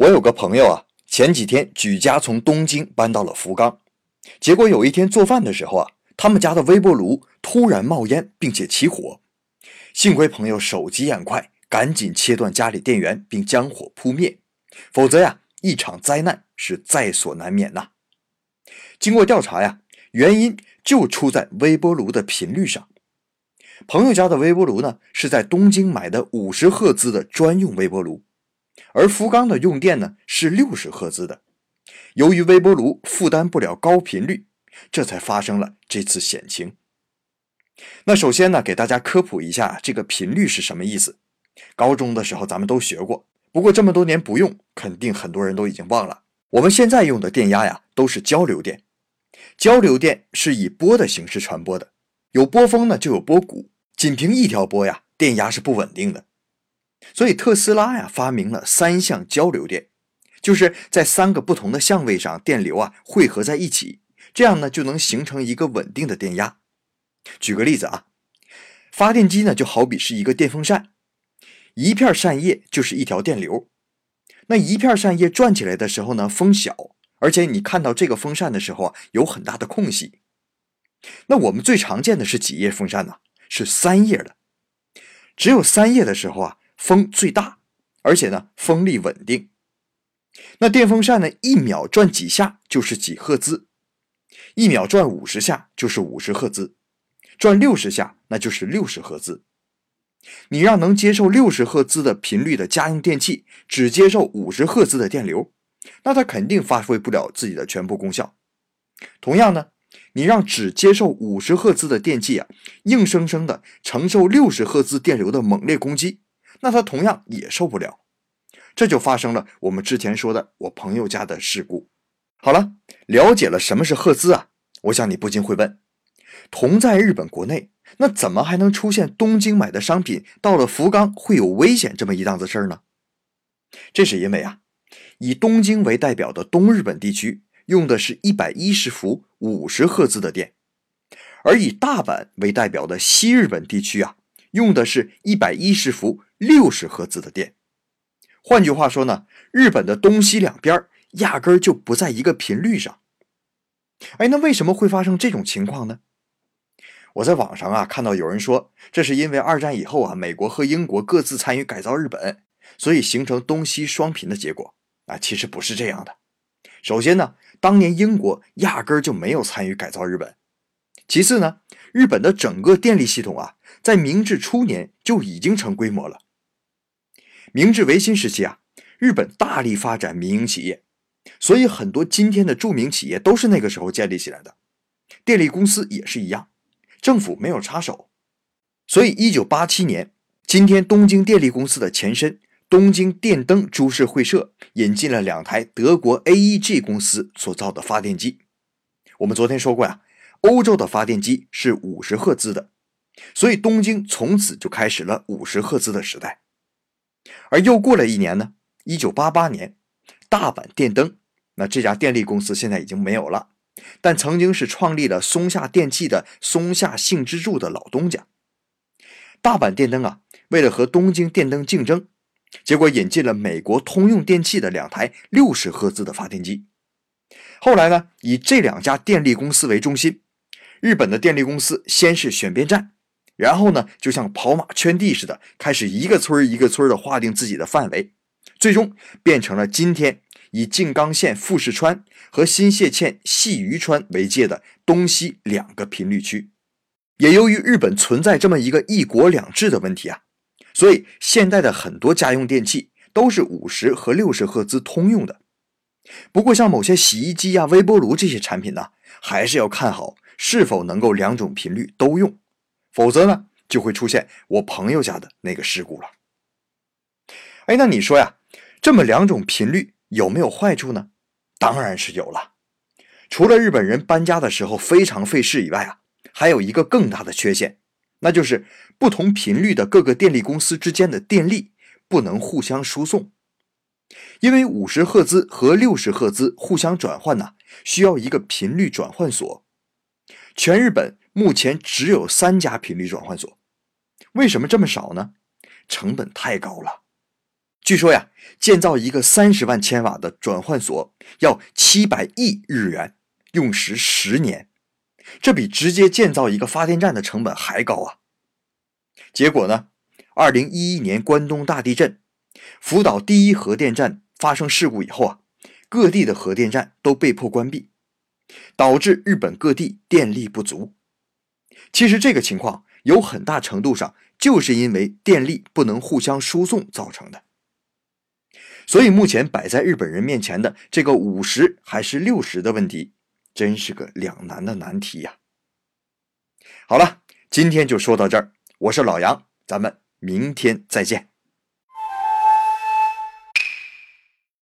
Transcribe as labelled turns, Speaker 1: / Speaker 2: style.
Speaker 1: 我有个朋友啊，前几天举家从东京搬到了福冈，结果有一天做饭的时候啊，他们家的微波炉突然冒烟，并且起火。幸亏朋友手疾眼快，赶紧切断家里电源并将火扑灭，否则呀，一场灾难是在所难免呐。经过调查呀，原因就出在微波炉的频率上。朋友家的微波炉呢，是在东京买的五十赫兹的专用微波炉。而福冈的用电呢是六十赫兹的，由于微波炉负担不了高频率，这才发生了这次险情。那首先呢，给大家科普一下这个频率是什么意思。高中的时候咱们都学过，不过这么多年不用，肯定很多人都已经忘了。我们现在用的电压呀都是交流电，交流电是以波的形式传播的，有波峰呢就有波谷，仅凭一条波呀，电压是不稳定的。所以特斯拉呀发明了三相交流电，就是在三个不同的相位上电流啊汇合在一起，这样呢就能形成一个稳定的电压。举个例子啊，发电机呢就好比是一个电风扇，一片扇叶就是一条电流。那一片扇叶转起来的时候呢风小，而且你看到这个风扇的时候啊有很大的空隙。那我们最常见的是几叶风扇呢？是三叶的，只有三叶的时候啊。风最大，而且呢，风力稳定。那电风扇呢，一秒转几下就是几赫兹，一秒转五十下就是五十赫兹，转六十下那就是六十赫兹。你让能接受六十赫兹的频率的家用电器只接受五十赫兹的电流，那它肯定发挥不了自己的全部功效。同样呢，你让只接受五十赫兹的电器啊，硬生生的承受六十赫兹电流的猛烈攻击。那他同样也受不了，这就发生了我们之前说的我朋友家的事故。好了，了解了什么是赫兹啊？我想你不禁会问：同在日本国内，那怎么还能出现东京买的商品到了福冈会有危险这么一档子事儿呢？这是因为啊，以东京为代表的东日本地区用的是一百一十伏五十赫兹的电，而以大阪为代表的西日本地区啊。用的是一百一十伏六十赫兹的电，换句话说呢，日本的东西两边压根儿就不在一个频率上。哎，那为什么会发生这种情况呢？我在网上啊看到有人说，这是因为二战以后啊，美国和英国各自参与改造日本，所以形成东西双频的结果啊。其实不是这样的。首先呢，当年英国压根儿就没有参与改造日本。其次呢，日本的整个电力系统啊。在明治初年就已经成规模了。明治维新时期啊，日本大力发展民营企业，所以很多今天的著名企业都是那个时候建立起来的。电力公司也是一样，政府没有插手。所以，一九八七年，今天东京电力公司的前身东京电灯株式会社引进了两台德国 AEG 公司所造的发电机。我们昨天说过呀，欧洲的发电机是五十赫兹的。所以东京从此就开始了五十赫兹的时代，而又过了一年呢，一九八八年，大阪电灯，那这家电力公司现在已经没有了，但曾经是创立了松下电器的松下幸之助的老东家。大阪电灯啊，为了和东京电灯竞争，结果引进了美国通用电器的两台六十赫兹的发电机。后来呢，以这两家电力公司为中心，日本的电力公司先是选边站。然后呢，就像跑马圈地似的，开始一个村一个村的划定自己的范围，最终变成了今天以静冈县富士川和新泻县细鱼川为界的东西两个频率区。也由于日本存在这么一个一国两制的问题啊，所以现代的很多家用电器都是五十和六十赫兹通用的。不过像某些洗衣机呀、微波炉这些产品呢，还是要看好是否能够两种频率都用。否则呢，就会出现我朋友家的那个事故了。哎，那你说呀，这么两种频率有没有坏处呢？当然是有了。除了日本人搬家的时候非常费事以外啊，还有一个更大的缺陷，那就是不同频率的各个电力公司之间的电力不能互相输送，因为五十赫兹和六十赫兹互相转换呢，需要一个频率转换所。全日本。目前只有三家频率转换所，为什么这么少呢？成本太高了。据说呀，建造一个三十万千瓦的转换所要七百亿日元，用时十年，这比直接建造一个发电站的成本还高啊！结果呢，二零一一年关东大地震，福岛第一核电站发生事故以后啊，各地的核电站都被迫关闭，导致日本各地电力不足。其实这个情况有很大程度上就是因为电力不能互相输送造成的。所以目前摆在日本人面前的这个五十还是六十的问题，真是个两难的难题呀。好了，今天就说到这儿，我是老杨，咱们明天再见。